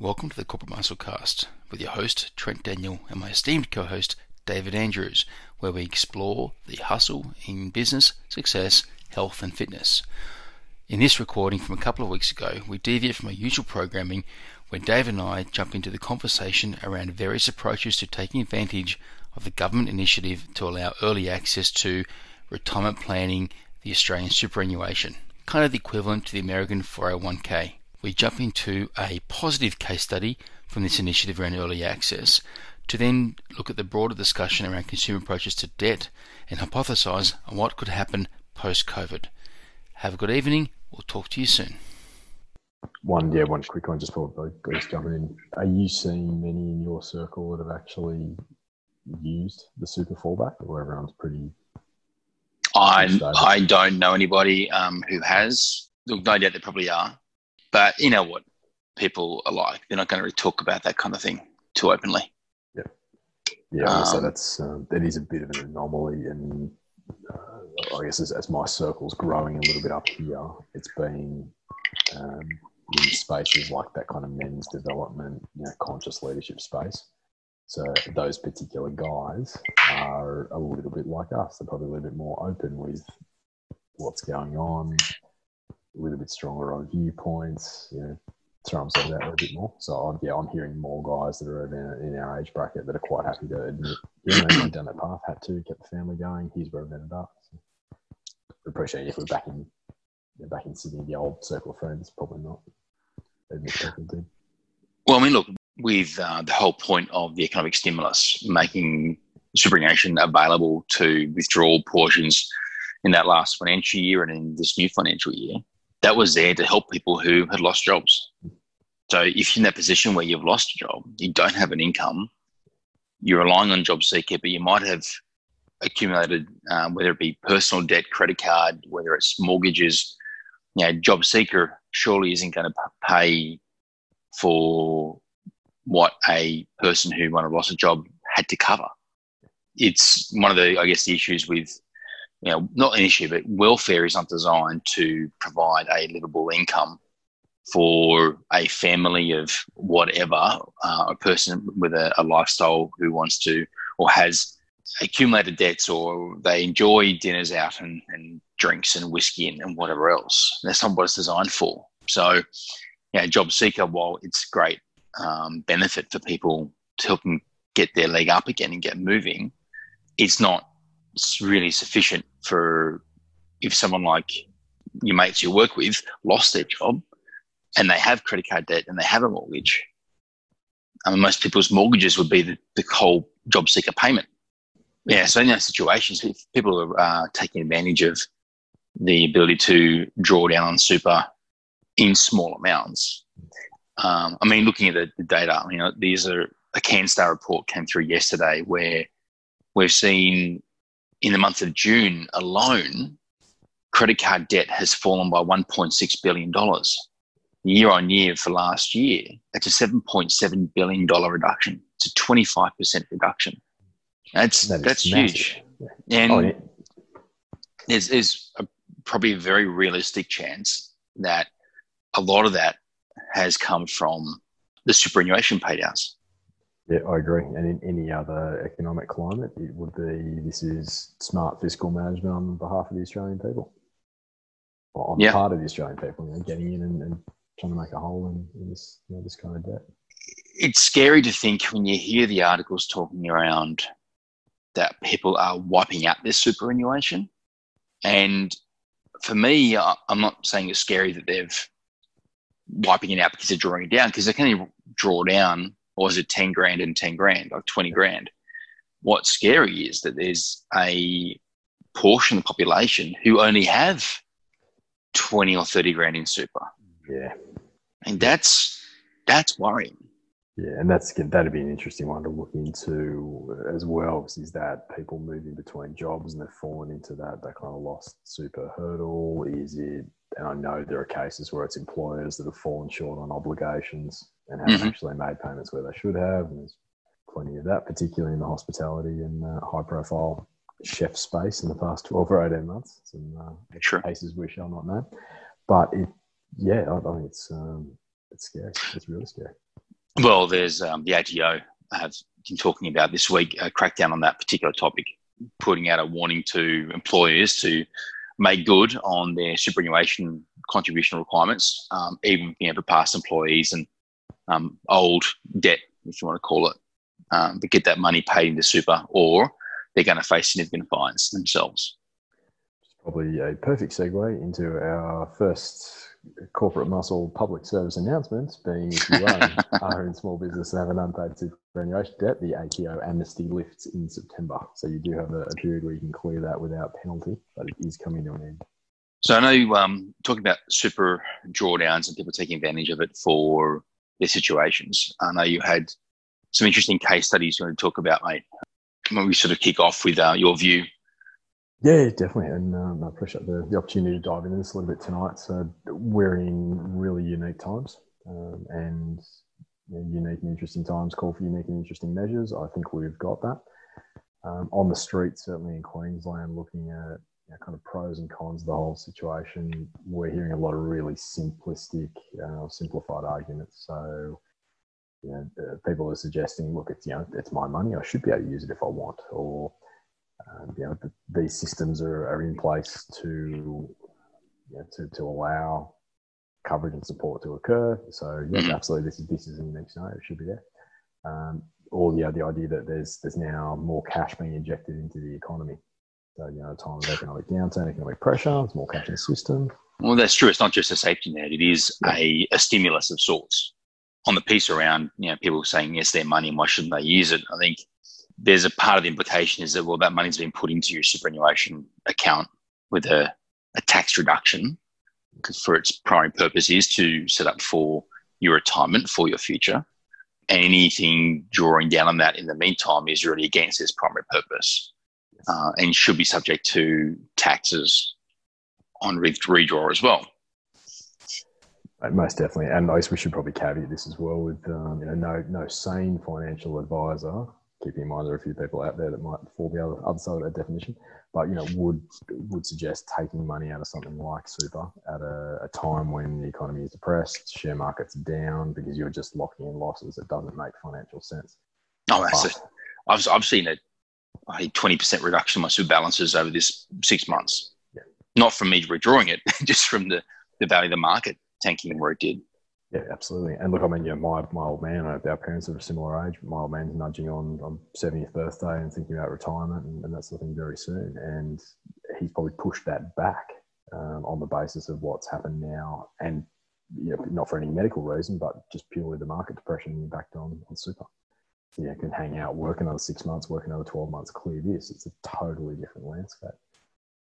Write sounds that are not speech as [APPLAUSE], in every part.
Welcome to the Corporate Musclecast with your host Trent Daniel and my esteemed co-host David Andrews, where we explore the hustle in business, success, health, and fitness. In this recording from a couple of weeks ago, we deviate from our usual programming when Dave and I jump into the conversation around various approaches to taking advantage of the government initiative to allow early access to retirement planning, the Australian superannuation, kind of the equivalent to the American 401k. We jump into a positive case study from this initiative around early access to then look at the broader discussion around consumer approaches to debt and hypothesize on what could happen post COVID. Have a good evening. We'll talk to you soon. One, yeah, one quick one just before I just jumping in. Are you seeing many in your circle that have actually used the super fallback, or everyone's pretty? I I don't know anybody um, who has. Look, no doubt there probably are, but you know what people are like. They're not going to really talk about that kind of thing too openly. Yeah, yeah. Um, so that's um, that is a bit of an anomaly, and uh, I guess as, as, my circle's growing a little bit up here, it's been um, in spaces like that kind of men's development, you know, conscious leadership space. So those particular guys are a little bit like us. They're probably a little bit more open with what's going on, a little bit stronger on viewpoints, you know, throw themselves out a bit more. So yeah, I'm hearing more guys that are in, our age bracket that are quite happy to admit, yeah, I went down that path, had to, kept the family going. Here's where I've ended up. So, appreciate if we're back in back in Sydney, the old circle of friends, probably not. Well, I mean, look, with uh, the whole point of the economic stimulus, making superannuation available to withdraw portions in that last financial year and in this new financial year, that was there to help people who had lost jobs. So if you're in that position where you've lost a job, you don't have an income, you're relying on job seeker, but you might have accumulated, um, whether it be personal debt, credit card, whether it's mortgages, you know, job seeker surely isn't going to pay for what a person who might have lost a job had to cover. It's one of the, I guess, the issues with, you know, not an issue, but welfare is not designed to provide a livable income for a family of whatever, uh, a person with a, a lifestyle who wants to or has accumulated debts or they enjoy dinners out and, and drinks and whiskey and, and, whatever else. That's not what it's designed for. So, yeah, JobSeeker, while it's great um, benefit for people to help them get their leg up again and get moving, it's not really sufficient for if someone like your mates you work with lost their job and they have credit card debt and they have a mortgage. I mean, most people's mortgages would be the, the whole JobSeeker payment. Yeah, so in those situations, if people are uh, taking advantage of the ability to draw down on super in small amounts, um, I mean, looking at the, the data, you know, these are a CanStar report came through yesterday where we've seen in the month of June alone, credit card debt has fallen by $1.6 billion year on year for last year. That's a $7.7 billion reduction. It's a 25% reduction. That's, that that's huge. And oh, yeah. there's, there's a, probably a very realistic chance that a lot of that has come from the superannuation payouts. Yeah, I agree. And in any other economic climate, it would be this is smart fiscal management on behalf of the Australian people, or on yeah. part of the Australian people, you know, getting in and, and, trying to make a hole in, in this you know, this kind of debt. It's scary to think when you hear the articles talking around that people are wiping out their superannuation, and for me, I'm not saying it's scary that they've wiping it out because they're drawing it down because they can only draw down, or is it 10 grand and 10 grand, like 20 grand? What's scary is that there's a portion of the population who only have 20 or 30 grand in super. Yeah. And that's, that's worrying. Yeah, and that's that'd be an interesting one to look into as well. Is that people moving between jobs and they've fallen into that that kind of lost super hurdle? Is it and I know there are cases where it's employers that have fallen short on obligations and haven't mm-hmm. actually made payments where they should have. And there's plenty of that, particularly in the hospitality and uh, high profile chef space in the past 12 or 18 months. Some uh, sure. cases we shall not name. But it, yeah, I, I think it's, um, it's scary. It's really scary. Well, there's um, the ATO have been talking about this week a crackdown on that particular topic, putting out a warning to employers to make good on their superannuation contribution requirements, um, even you know, for past employees and um, old debt, if you want to call it, um, but get that money paid into super, or they're going to face significant fines themselves. Probably a perfect segue into our first corporate muscle public service announcement being if you are [LAUGHS] in small business and have an unpaid superannuation debt, the ATO amnesty lifts in September. So you do have a, a, period where you can clear that without penalty, but it is coming to an end. So I know um, talking about super drawdowns and people taking advantage of it for their situations. I know you had some interesting case studies you want to talk about, mate. When we sort of kick off with uh, your view yeah, definitely. And um, I appreciate the, the opportunity to dive into this a little bit tonight. So we're in really unique times um, and you know, unique and interesting times call for unique and interesting measures. I think we've got that. Um, on the street, certainly in Queensland, looking at you know, kind of pros and cons of the whole situation, we're hearing a lot of really simplistic, uh, simplified arguments. So, you know, uh, people are suggesting, look, it's you know, it's my money. I should be able to use it if I want, or um, you know, these systems are, are in place to, you know, to, to allow coverage and support to occur. So yes, mm-hmm. absolutely, this is this is in the next scenario. It should be there. Um, or yeah, the idea that there's there's now more cash being injected into the economy. So you know, time of economic downturn, economic pressure, there's more cash in the system. Well, that's true. It's not just a safety net; it is yeah. a, a stimulus of sorts. On the piece around, you know, people saying yes, their money and why shouldn't they use it? I think there's a part of the implication is that well that money's been put into your superannuation account with a, a tax reduction because for its primary purpose is to set up for your retirement for your future anything drawing down on that in the meantime is really against its primary purpose uh, and should be subject to taxes on redraw as well most definitely, and I guess we should probably caveat this as well with um, you know no no sane financial advisor keeping in mind there are a few people out there that might fall the other, other side of that definition, but you know would would suggest taking money out of something like super at a, a time when the economy is depressed, share markets down because you're just locking in losses. It doesn't make financial sense. Oh, that's but, I've I've seen a twenty percent reduction in my super balances over this six months. Yeah. Not from me withdrawing it, [LAUGHS] just from the the value of the market tanking where it did. Yeah, absolutely. And look, I mean, yeah, my, my old man, our parents are a similar age. My old man's nudging on on 70th birthday and thinking about retirement and, and that sort of thing very soon. And he's probably pushed that back um, on the basis of what's happened now. And you know, not for any medical reason, but just purely the market depression impact on, on super. Yeah, can hang out, work another six months, work another 12 months, clear this. It's a totally different landscape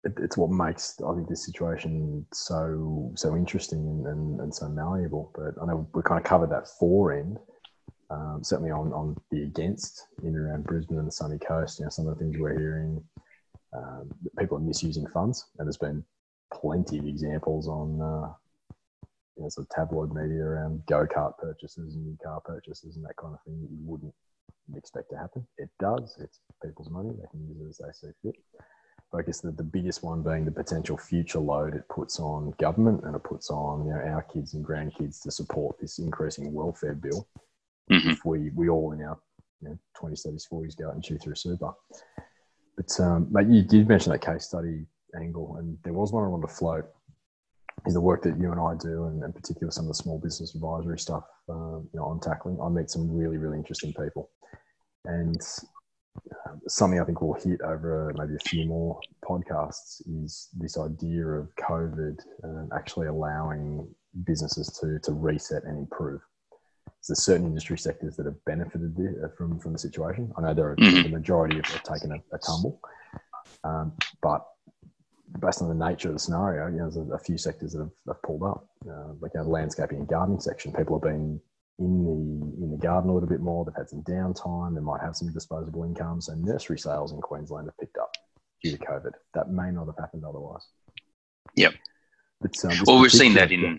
it, it's what makes I think this situation so so interesting and, and, and, so malleable. But I know we kind of covered that fore end. Um, certainly on, on the against in and around Brisbane and the sunny coast, you know, some of the things we're hearing, um, people are misusing funds, and there's been plenty of examples on uh, you know, sort of tabloid media around go kart purchases and new car purchases and that kind of thing that you wouldn't expect to happen. It does. It's people's money; they can use it as they see fit. But I guess the, the biggest one being the potential future load it puts on government and it puts on you know, our kids and grandkids to support this increasing welfare bill. Mm-hmm. If we, we all in our you know, 20s, 30s, 40s go out and chew through super. But, um, mate, you did mention that case study angle, and there was one I wanted to float. Is the work that you and I do, and in particular some of the small business advisory stuff, um, you know, on tackling. I meet some really, really interesting people, and um, something I think we'll hit over maybe a few more podcasts is this idea of COVID um, actually allowing businesses to, to reset and improve. So there's certain industry sectors that have benefited uh, from, from the situation. I know there are mm-hmm. the majority have, have taken a, a tumble, um, but based on the nature of the scenario, you know, there's a, a few sectors that have, have pulled up, uh, like you know, the landscaping and gardening section. People have been in the in the garden a little bit more. They've had some downtime. They might have some disposable income. So nursery sales in Queensland have picked up due to COVID. That may not have happened otherwise. Yep. But, um, well, we've seen that in yeah.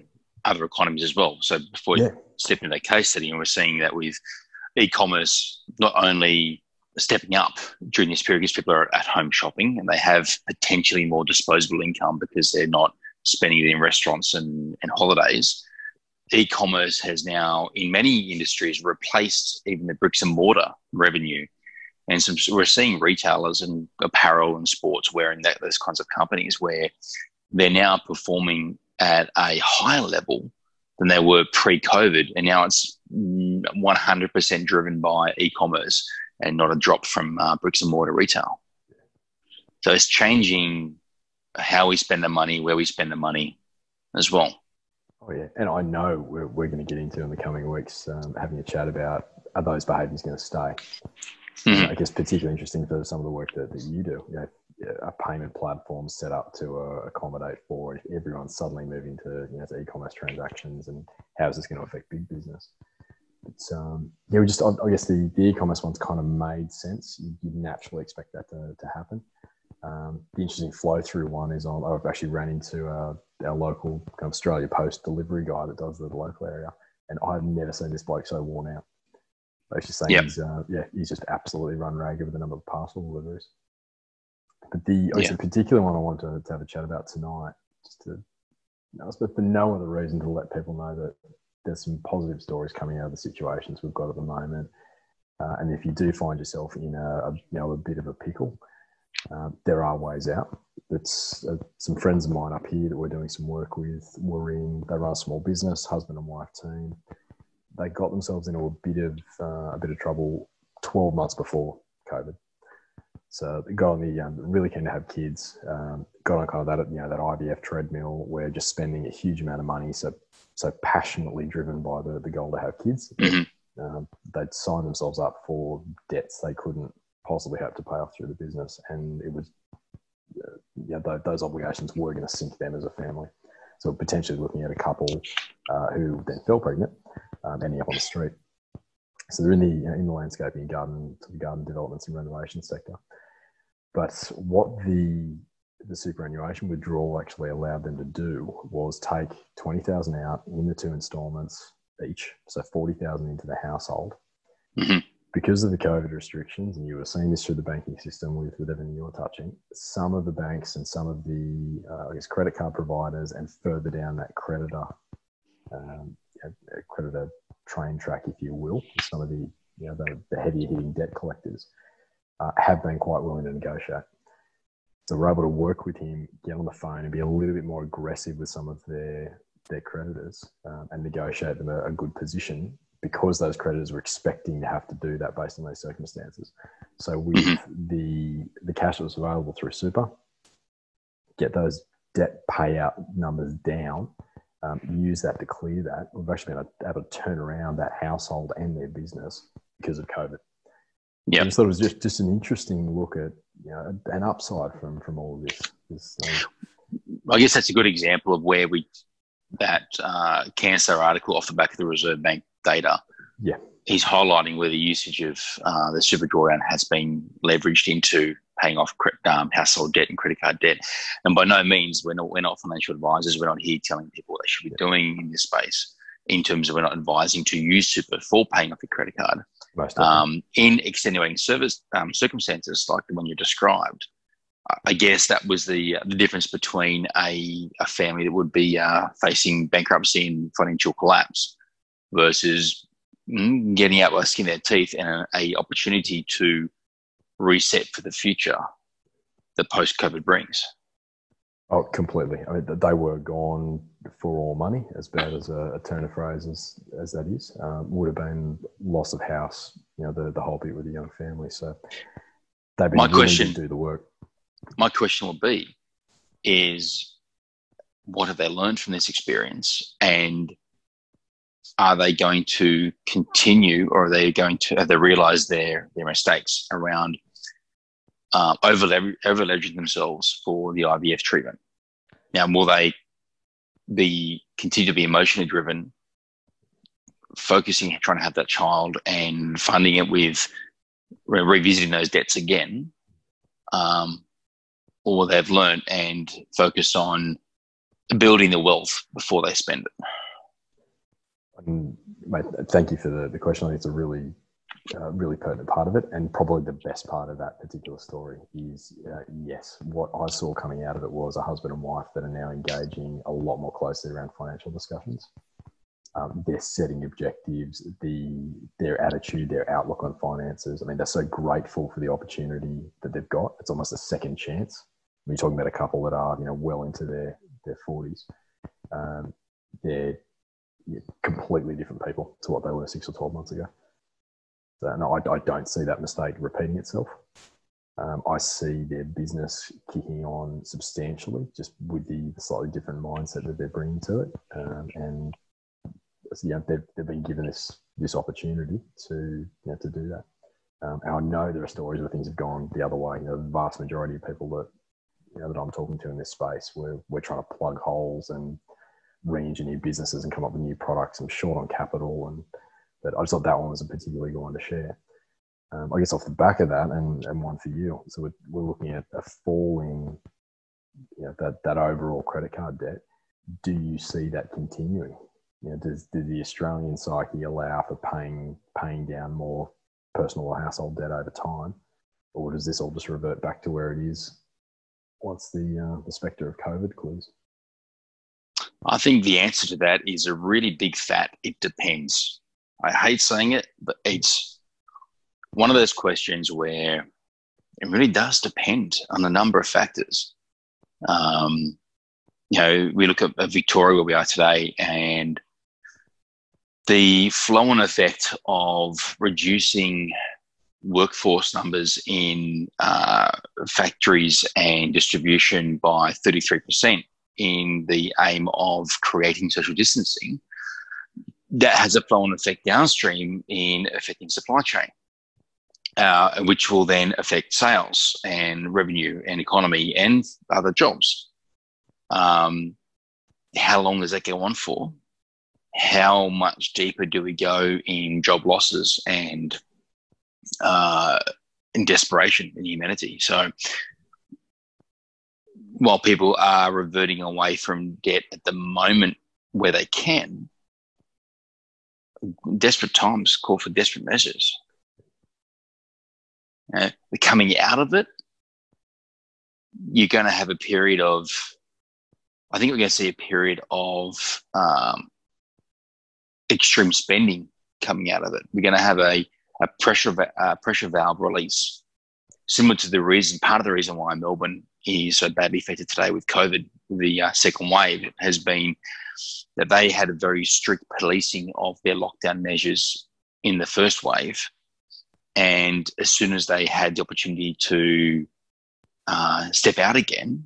other economies as well. So before yeah. stepping into that case study, and we're seeing that with e-commerce not only stepping up during this period because people are at home shopping and they have potentially more disposable income because they're not spending it in restaurants and, and holidays. E-commerce has now, in many industries, replaced even the bricks and mortar revenue. And some, we're seeing retailers and apparel and sports wearing that those kinds of companies where they're now performing at a higher level than they were pre-COVID, and now it's 100% driven by e-commerce and not a drop from uh, bricks and mortar retail. So it's changing how we spend the money, where we spend the money, as well. Oh yeah, and I know we're, we're going to get into in the coming weeks um, having a chat about are those behaviours going to stay. Mm-hmm. I guess particularly interesting for some of the work that, that you do. You know, a payment platform set up to uh, accommodate for everyone suddenly moving to you know to e-commerce transactions, and how is this going to affect big business? It's um, yeah, we just I, I guess the, the e-commerce ones kind of made sense. You, would naturally expect that to, to happen. Um, the interesting flow through one is on. I've actually ran into uh, our local kind of Australia Post delivery guy that does the local area, and I've never seen this bloke so worn out. He's just saying yep. he's uh, yeah he's just absolutely run ragged with the number of parcel deliveries. But the yeah. particular one I wanted to, to, have a chat about tonight, just to, you know, but for no other reason to let people know that there's some positive stories coming out of the situations we've got at the moment. Uh, and if you do find yourself in a, a, you know a bit of a pickle, uh, there are ways out. It's uh, some friends of mine up here that we're doing some work with. We're in they run a small business, husband and wife team. They got themselves into a bit of uh, a bit of trouble 12 months before COVID. So got on the um, really keen to have kids. Um, got on kind of that you know that IVF treadmill where just spending a huge amount of money. So so passionately driven by the the goal to have kids. Mm-hmm. Um, they'd sign themselves up for debts they couldn't possibly hope to pay off through the business, and it was uh, yeah th- those obligations were going to sink them as a family. So potentially looking at a couple uh, who then fell pregnant, um, ending up on the street. So they're in the in the landscaping garden garden developments and renovation sector. But what the the superannuation withdrawal actually allowed them to do was take twenty thousand out in the two instalments each, so forty thousand into the household. Mm-hmm. Because of the COVID restrictions, and you were seeing this through the banking system with, with everything you were touching, some of the banks and some of the, uh, I guess, credit card providers and further down that creditor, um, creditor train track, if you will, some of the, you know, the, the heavier hitting debt collectors uh, have been quite willing to negotiate. So we're able to work with him, get on the phone, and be a little bit more aggressive with some of their their creditors um, and negotiate them a, a, good position because those creditors were expecting to have to do that based on those circumstances. So with mm-hmm. the the cash that was available through super, get those debt payout numbers down, um, use that to clear that. We've actually been able to turn around that household and their business because of COVID. Yeah, I just thought it was just, just an interesting look at you know an upside from from all of this. this I guess that's a good example of where we that uh, Canstar article off the back of the Reserve Bank data. Yeah, he's highlighting where the usage of uh, the super drawdown has been leveraged into paying off um, household debt and credit card debt. And by no means we're not we're not financial advisors. We're not here telling people what they should be doing in this space. In terms of we're not advising to use super for paying off your credit card um, in extenuating service um, circumstances like the one you described. I guess that was the the difference between a, a family that would be uh, facing bankruptcy and financial collapse versus mm, getting out by skin their teeth and a, a opportunity to reset for the future that post COVID brings. Oh, completely. I mean, they were gone for all money, as bad as a, a turn of phrase as, as that is. Um, would have been loss of house, you know, the, the whole bit with the young family. So they've been my question, to do the work. My question will be is what have they learned from this experience? And are they going to continue or are they going to have they realized their, their mistakes around um, over leveraging themselves for the IVF treatment. Now, will they be continue to be emotionally driven, focusing, trying to have that child, and funding it with re- revisiting those debts again, um, or they've learned and focus on building the wealth before they spend it? Um, thank you for the, the question. I think it's a really uh, really pertinent part of it, and probably the best part of that particular story is uh, yes, what I saw coming out of it was a husband and wife that are now engaging a lot more closely around financial discussions. um, their setting objectives, the their attitude, their outlook on finances. I mean, they're so grateful for the opportunity that they've got. It's almost a second chance. When you're talking about a couple that are you know well into their their forties, um, they're completely different people to what they were six or twelve months ago. So no, I, I don't see that mistake repeating itself. Um, I see their business kicking on substantially just with the, slightly different mindset that they're bringing to it. Um, and yeah, they've, they've been given this this opportunity to you know, to do that. Um, and I know there are stories where things have gone the other way. You know, the vast majority of people that you know that I'm talking to in this space, we're we're trying to plug holes and re-engineer businesses and come up with new products. I'm short on capital, and but I just thought that one was a particularly good one to share um, I guess off the back of that, and, and one for you. So we're, we're looking at a falling, you know, that, that overall credit card debt. Do you see that continuing? You know, does, does the Australian psyche allow for paying paying down more personal or household debt over time, or does this all just revert back to where it is once the uh, the spectre of COVID clears? I think the answer to that is a really big fat. It depends. I hate saying it, but it's one of those questions where it really does depend on a number of factors. Um, you know, we look at, at Victoria where we are today, and the flow on effect of reducing workforce numbers in uh, factories and distribution by 33% in the aim of creating social distancing, that has a flow on effect downstream in affecting supply chain uh, which will then affect sales and revenue and economy and other jobs. Um, how long does that go on for? How much deeper do we go in job losses and uh, in desperation in humanity? So, while people are reverting away from debt at the moment where they can, desperate times call for desperate measures uh, coming out of it, you're going to have a period of, I think we're going to see a period of um, extreme spending coming out of it. We're going to have a, a pressure uh, pressure valve release, similar to the reason. Part of the reason why Melbourne is so badly affected today with COVID, the uh, second wave, has been that they had a very strict policing of their lockdown measures in the first wave and as soon as they had the opportunity to uh, step out again,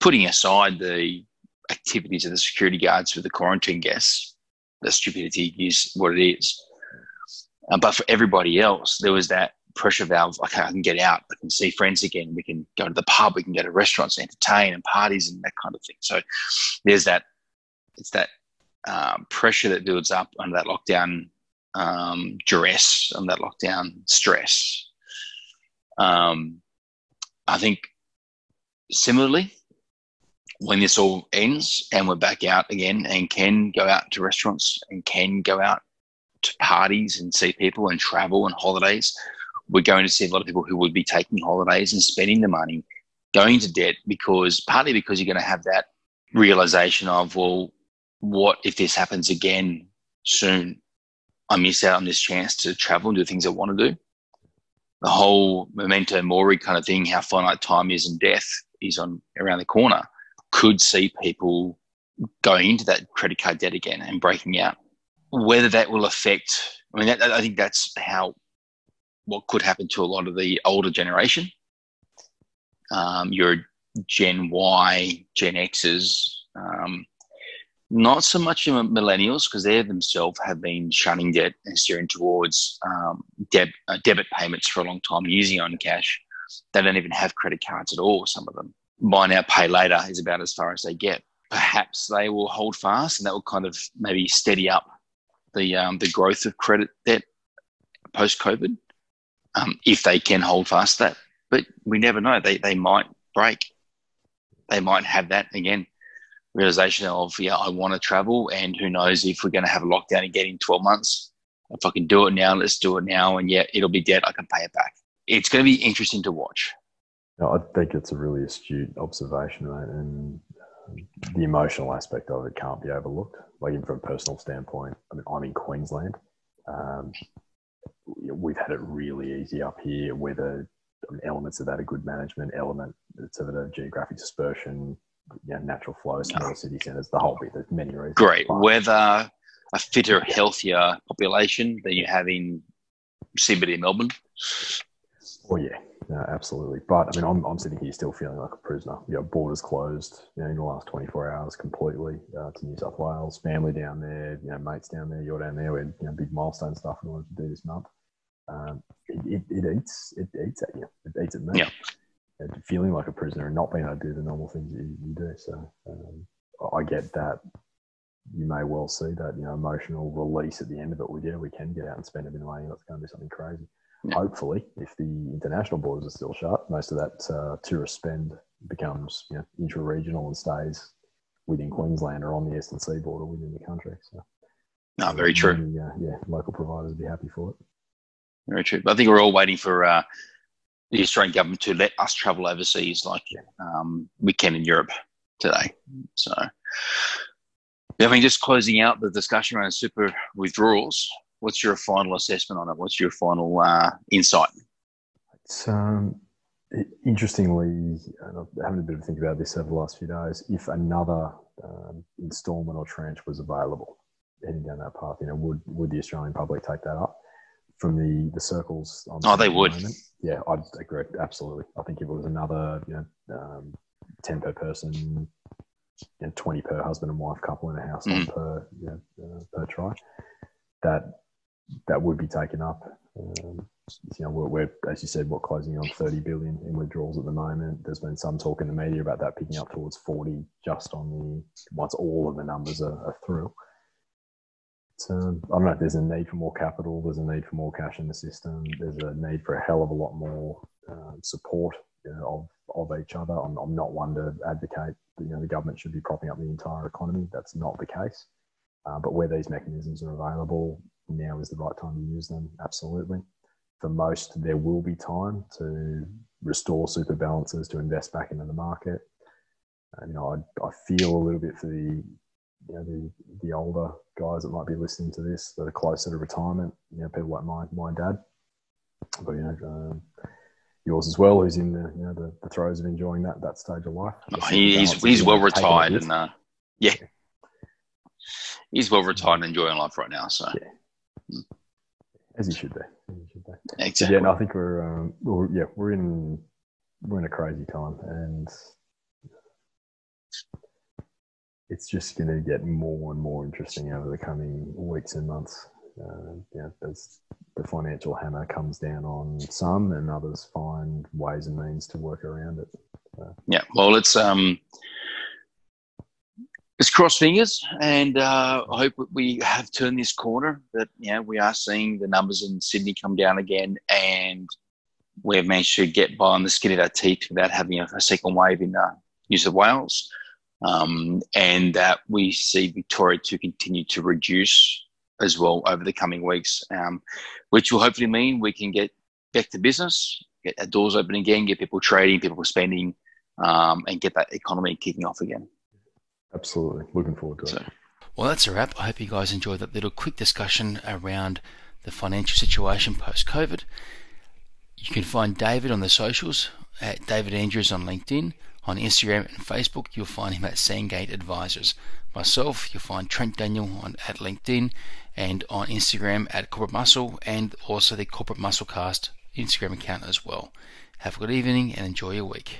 putting aside the activities of the security guards with the quarantine guests, the stupidity is what it is. Uh, but for everybody else, there was that pressure valve. Okay, I can get out. I can see friends again. We can go to the pub. We can go to restaurants, entertain, and parties, and that kind of thing. So there's that. It's that um, pressure that builds up under that lockdown um, duress and that lockdown stress. Um, I think similarly, when this all ends and we're back out again and can go out to restaurants and can go out to parties and see people and travel and holidays, we're going to see a lot of people who would be taking holidays and spending the money going to debt because partly because you're going to have that realization of, well, what if this happens again soon? I miss out on this chance to travel and do things I want to do. The whole memento mori kind of thing, how finite time is and death is on around the corner, could see people going into that credit card debt again and breaking out. Whether that will affect, I mean, that, I think that's how what could happen to a lot of the older generation. Um, your Gen Y, Gen X's, um, not so much in millennials because they themselves have been shunning debt and steering towards um, deb- uh, debit payments for a long time, using on cash. They don't even have credit cards at all. Some of them buy now, pay later is about as far as they get. Perhaps they will hold fast, and that will kind of maybe steady up the um, the growth of credit debt post COVID, um, if they can hold fast that. But we never know; they they might break. They might have that again realization of, yeah, I want to travel, and who knows if we're going to have a lockdown again in 12 months. If I can do it now, let's do it now. And yeah, it'll be dead. I can pay it back. It's going to be interesting to watch. No, I think it's a really astute observation, mate. And the emotional aspect of it can't be overlooked. Like even from a personal standpoint, I mean, I'm in Queensland. Um, we've had it really easy up here. Whether elements of that are good management, elements of are geographic dispersion, you know, natural flow, small city centres, the whole bit. There's many reasons. Great weather, a fitter, healthier population than you have in CBD Melbourne. Oh yeah, no, absolutely. But I mean, I'm, I'm sitting here still feeling like a prisoner. You know, borders closed you know, in the last 24 hours completely uh, to New South Wales. Family down there, you know, mates down there, you're down there. We had you know, big milestone stuff we wanted to do this month. Um, it, it, it, eats it eats at you. It eats at me. Yeah. Feeling like a prisoner and not being able to do the normal things you, you do. So um, I get that. You may well see that you know emotional release at the end of it. With yeah, we can get out and spend a bit of money. Let's go and do something crazy. Hopefully, if the international borders are still shut, most of that uh, tourist spend becomes you know, intra-regional and stays within Queensland or on the eastern seaboard or within the country. So, no, very true. uh, yeah, local providers would be happy for it. Very true. I think we're all waiting for uh, the Australian government to let us travel overseas like um, we can in Europe today. So, I mean, just closing out the discussion around super withdrawals, what's your final assessment on it? What's your final uh, insight? It's um, interestingly, and I've having a bit of a think about this over the last few days. If another um, instalment or tranche was available, heading down that path, you know, would would the Australian public take that up? from the the circles. oh, they would. The yeah, I'd agree. Absolutely. I think if it was another, you know, um, ten per person, and twenty per husband and wife couple in a house mm. per you know, uh, per try, that that would be taken up. Um, you know, we're, we're, as you said, what closing on 30 billion in withdrawals at the moment. There's been some talk in the media about that picking up towards 40 just on the once all of the numbers are, are through um, I don't know. If there's a need for more capital. There's a need for more cash in the system. There's a need for a hell of a lot more uh, support you know, of of each other. I'm, I'm not one to advocate that you know the government should be propping up the entire economy. That's not the case. Uh, but where these mechanisms are available, now is the right time to use them. Absolutely. For most, there will be time to restore super balances to invest back into the market. You know, I, I feel a little bit for the you know, the, the older guys that might be listening to this that are closer to retirement, you know, people like my, my dad, but, you know, um, yours as well, who's in the, you know, the, the throes of enjoying that, that stage of life. Oh, he's, he's well retired and, uh, yeah. yeah. He's well retired and enjoying life right now. So, yeah. As he should be. He should be. Exactly. yeah, no, I think we're, um, we're, yeah, we're in, we're in a crazy time and it's just going to get more and more interesting over the coming weeks and months. Uh, yeah, as the financial hammer comes down on some, and others find ways and means to work around it. Yeah, well, let's um, let's cross fingers, and uh, I hope we have turned this corner. That know, we are seeing the numbers in Sydney come down again, and we've managed to get by on the skin of our teeth without having a, a second wave in uh, New South Wales um, and that we see Victoria to continue to reduce as well over the coming weeks, um, which will hopefully mean we can get back to business, get our doors open again, get people trading, people spending, um, and get that economy kicking off again. Absolutely. Looking forward to so, it. Well, that's a wrap. I hope you guys enjoyed that little quick discussion around the financial situation post COVID. You can find David on the socials at David Andrews on LinkedIn on Instagram and Facebook, you'll find him at Sandgate Advisors. Myself, you'll find Trent Daniel on at LinkedIn and on Instagram at Corporate Muscle and also the Corporate Muscle Cast Instagram account as well. Have a good evening and enjoy your week.